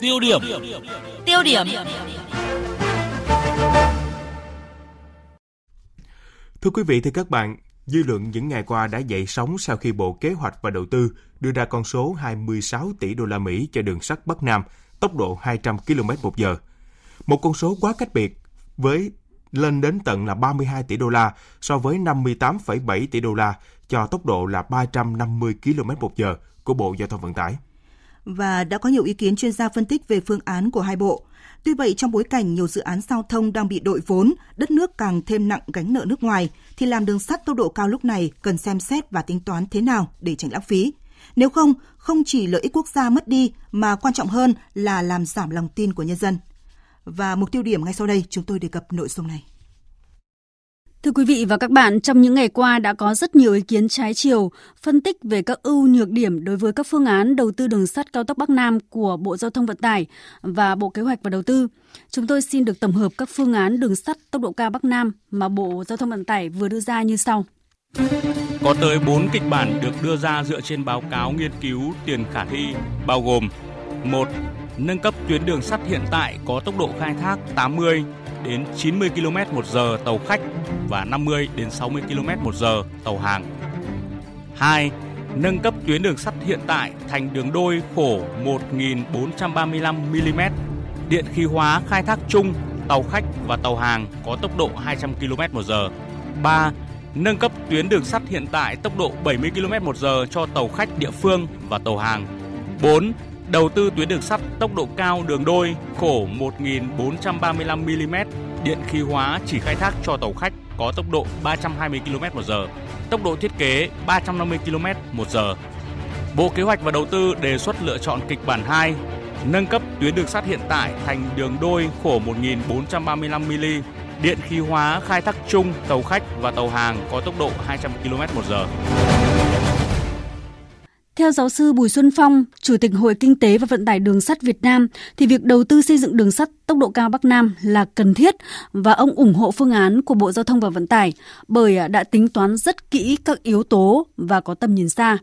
Tiêu điểm. Tiêu điểm. Thưa quý vị, thưa các bạn, dư luận những ngày qua đã dậy sóng sau khi Bộ Kế hoạch và Đầu tư đưa ra con số 26 tỷ đô la Mỹ cho đường sắt Bắc Nam, tốc độ 200 km một giờ. Một con số quá cách biệt với lên đến tận là 32 tỷ đô la so với 58,7 tỷ đô la cho tốc độ là 350 km một giờ của Bộ Giao thông Vận tải. Và đã có nhiều ý kiến chuyên gia phân tích về phương án của hai bộ. Tuy vậy, trong bối cảnh nhiều dự án giao thông đang bị đội vốn, đất nước càng thêm nặng gánh nợ nước ngoài, thì làm đường sắt tốc độ cao lúc này cần xem xét và tính toán thế nào để tránh lãng phí. Nếu không, không chỉ lợi ích quốc gia mất đi mà quan trọng hơn là làm giảm lòng tin của nhân dân. Và mục tiêu điểm ngay sau đây chúng tôi đề cập nội dung này. Thưa quý vị và các bạn, trong những ngày qua đã có rất nhiều ý kiến trái chiều, phân tích về các ưu nhược điểm đối với các phương án đầu tư đường sắt cao tốc Bắc Nam của Bộ Giao thông Vận tải và Bộ Kế hoạch và Đầu tư. Chúng tôi xin được tổng hợp các phương án đường sắt tốc độ cao Bắc Nam mà Bộ Giao thông Vận tải vừa đưa ra như sau. Có tới 4 kịch bản được đưa ra dựa trên báo cáo nghiên cứu tiền khả thi, bao gồm 1. Nâng cấp tuyến đường sắt hiện tại có tốc độ khai thác 80 đến 90 km một giờ tàu khách và 50 đến 60 km một giờ tàu hàng. 2. Nâng cấp tuyến đường sắt hiện tại thành đường đôi khổ 1435 mm, điện khí hóa khai thác chung tàu khách và tàu hàng có tốc độ 200 km một giờ. 3. Nâng cấp tuyến đường sắt hiện tại tốc độ 70 km một giờ cho tàu khách địa phương và tàu hàng. 4 đầu tư tuyến đường sắt tốc độ cao đường đôi khổ 1.435 mm, điện khí hóa chỉ khai thác cho tàu khách có tốc độ 320 km một giờ, tốc độ thiết kế 350 km một giờ. Bộ Kế hoạch và Đầu tư đề xuất lựa chọn kịch bản 2, nâng cấp tuyến đường sắt hiện tại thành đường đôi khổ 1.435 mm, điện khí hóa khai thác chung tàu khách và tàu hàng có tốc độ 200 km một giờ. Theo giáo sư Bùi Xuân Phong, Chủ tịch Hội Kinh tế và Vận tải Đường sắt Việt Nam, thì việc đầu tư xây dựng đường sắt tốc độ cao Bắc Nam là cần thiết và ông ủng hộ phương án của Bộ Giao thông và Vận tải bởi à, đã tính toán rất kỹ các yếu tố và có tầm nhìn xa.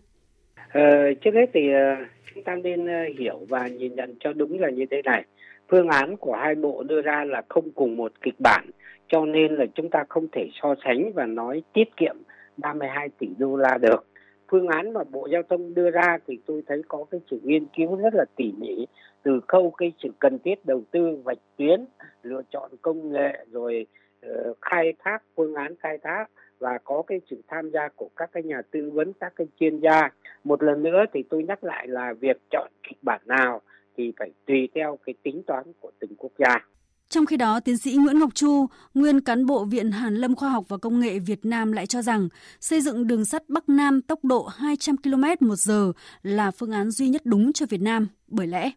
Ờ, trước hết thì ờ, chúng ta nên ờ, hiểu và nhìn nhận cho đúng là như thế này. Phương án của hai bộ đưa ra là không cùng một kịch bản, cho nên là chúng ta không thể so sánh và nói tiết kiệm 32 tỷ đô la được phương án mà bộ giao thông đưa ra thì tôi thấy có cái sự nghiên cứu rất là tỉ mỉ từ khâu cái sự cần thiết đầu tư vạch tuyến lựa chọn công nghệ rồi uh, khai thác phương án khai thác và có cái sự tham gia của các cái nhà tư vấn các cái chuyên gia. Một lần nữa thì tôi nhắc lại là việc chọn kịch bản nào thì phải tùy theo cái tính toán của từng quốc gia trong khi đó, tiến sĩ Nguyễn Ngọc Chu, nguyên cán bộ Viện Hàn Lâm Khoa học và Công nghệ Việt Nam lại cho rằng xây dựng đường sắt Bắc Nam tốc độ 200 km một giờ là phương án duy nhất đúng cho Việt Nam. Bởi lẽ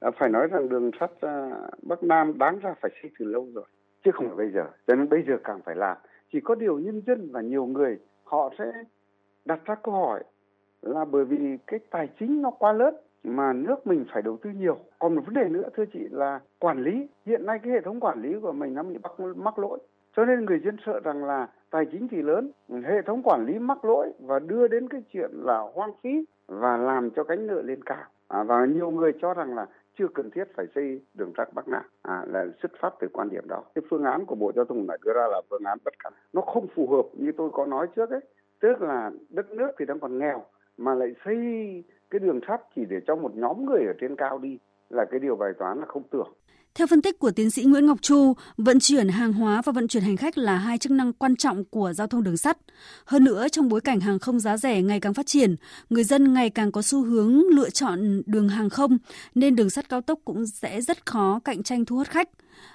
à, phải nói rằng đường sắt à, Bắc Nam đáng ra phải xây từ lâu rồi, chứ không phải bây giờ. Cho nên bây giờ càng phải làm. Chỉ có điều nhân dân và nhiều người họ sẽ đặt ra câu hỏi là bởi vì cái tài chính nó quá lớn mà nước mình phải đầu tư nhiều. Còn một vấn đề nữa thưa chị là quản lý. Hiện nay cái hệ thống quản lý của mình nó bị mắc, mắc lỗi. Cho nên người dân sợ rằng là tài chính thì lớn, hệ thống quản lý mắc lỗi và đưa đến cái chuyện là hoang phí và làm cho cánh nợ lên cao. À, và nhiều người cho rằng là chưa cần thiết phải xây đường sắt Bắc Nam à, là xuất phát từ quan điểm đó. Cái phương án của Bộ Giao thông lại đưa ra là phương án bất khả nó không phù hợp như tôi có nói trước ấy. Tức là đất nước thì đang còn nghèo mà lại xây cái đường sắt chỉ để cho một nhóm người ở trên cao đi là cái điều bài toán là không tưởng. Theo phân tích của tiến sĩ Nguyễn Ngọc Chu, vận chuyển hàng hóa và vận chuyển hành khách là hai chức năng quan trọng của giao thông đường sắt. Hơn nữa, trong bối cảnh hàng không giá rẻ ngày càng phát triển, người dân ngày càng có xu hướng lựa chọn đường hàng không, nên đường sắt cao tốc cũng sẽ rất khó cạnh tranh thu hút khách.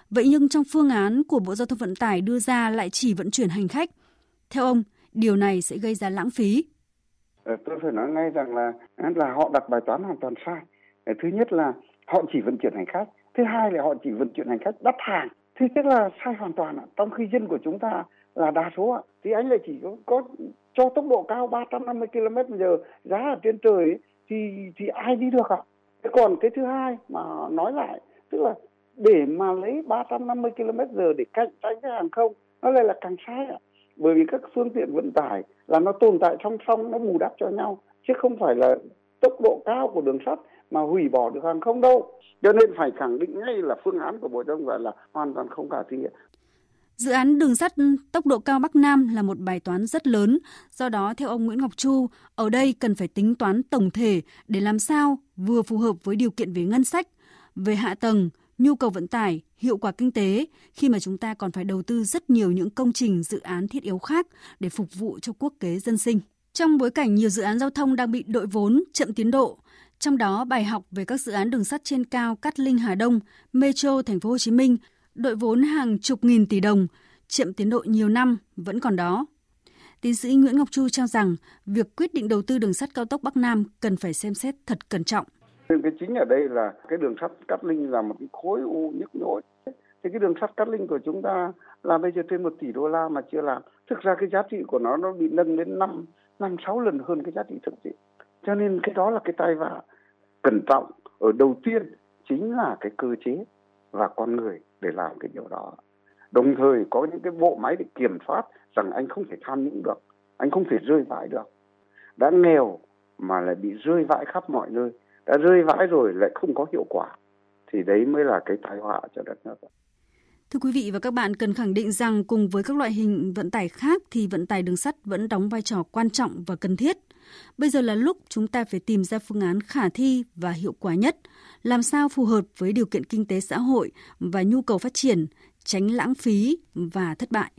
Vậy nhưng trong phương án của Bộ Giao thông Vận tải đưa ra lại chỉ vận chuyển hành khách. Theo ông, điều này sẽ gây ra lãng phí. Ờ, tôi phải nói ngay rằng là à, là họ đặt bài toán hoàn toàn sai. Ờ, thứ nhất là họ chỉ vận chuyển hành khách, thứ hai là họ chỉ vận chuyển hành khách đắt hàng. Thứ nhất là sai hoàn toàn ạ. Trong khi dân của chúng ta là đa số ạ, thì anh lại chỉ có, có cho tốc độ cao 350 km giờ giá ở trên trời ấy, thì thì ai đi được ạ? Thế còn cái thứ hai mà nói lại tức là để mà lấy 350 km giờ để cạnh tranh cái hàng không nó lại là càng sai ạ bởi vì các phương tiện vận tải là nó tồn tại song song nó bù đắp cho nhau chứ không phải là tốc độ cao của đường sắt mà hủy bỏ được hàng không đâu. Cho nên phải khẳng định ngay là phương án của Bộ Giao thông Vận là hoàn toàn không khả thi. Dự án đường sắt tốc độ cao Bắc Nam là một bài toán rất lớn, do đó theo ông Nguyễn Ngọc Chu, ở đây cần phải tính toán tổng thể để làm sao vừa phù hợp với điều kiện về ngân sách, về hạ tầng, nhu cầu vận tải, hiệu quả kinh tế khi mà chúng ta còn phải đầu tư rất nhiều những công trình dự án thiết yếu khác để phục vụ cho quốc kế dân sinh. Trong bối cảnh nhiều dự án giao thông đang bị đội vốn, chậm tiến độ, trong đó bài học về các dự án đường sắt trên cao Cát Linh Hà Đông, Metro Thành phố Hồ Chí Minh đội vốn hàng chục nghìn tỷ đồng, chậm tiến độ nhiều năm vẫn còn đó. Tiến sĩ Nguyễn Ngọc Chu cho rằng việc quyết định đầu tư đường sắt cao tốc Bắc Nam cần phải xem xét thật cẩn trọng. Cái chính ở đây là cái đường sắt Cát Linh là một cái khối u nhức nhối. Thì cái đường sắt Cát Linh của chúng ta là bây giờ trên một tỷ đô la mà chưa làm. Thực ra cái giá trị của nó nó bị nâng đến năm năm, sáu lần hơn cái giá trị thực sự. Cho nên cái đó là cái tai vạ cẩn trọng ở đầu tiên chính là cái cơ chế và con người để làm cái điều đó đồng thời có những cái bộ máy để kiểm soát rằng anh không thể tham nhũng được, anh không thể rơi vãi được đã nghèo mà lại bị rơi vãi khắp mọi nơi đã rơi vãi rồi lại không có hiệu quả thì đấy mới là cái tai họa cho đất nước Thưa quý vị và các bạn, cần khẳng định rằng cùng với các loại hình vận tải khác thì vận tải đường sắt vẫn đóng vai trò quan trọng và cần thiết. Bây giờ là lúc chúng ta phải tìm ra phương án khả thi và hiệu quả nhất, làm sao phù hợp với điều kiện kinh tế xã hội và nhu cầu phát triển, tránh lãng phí và thất bại.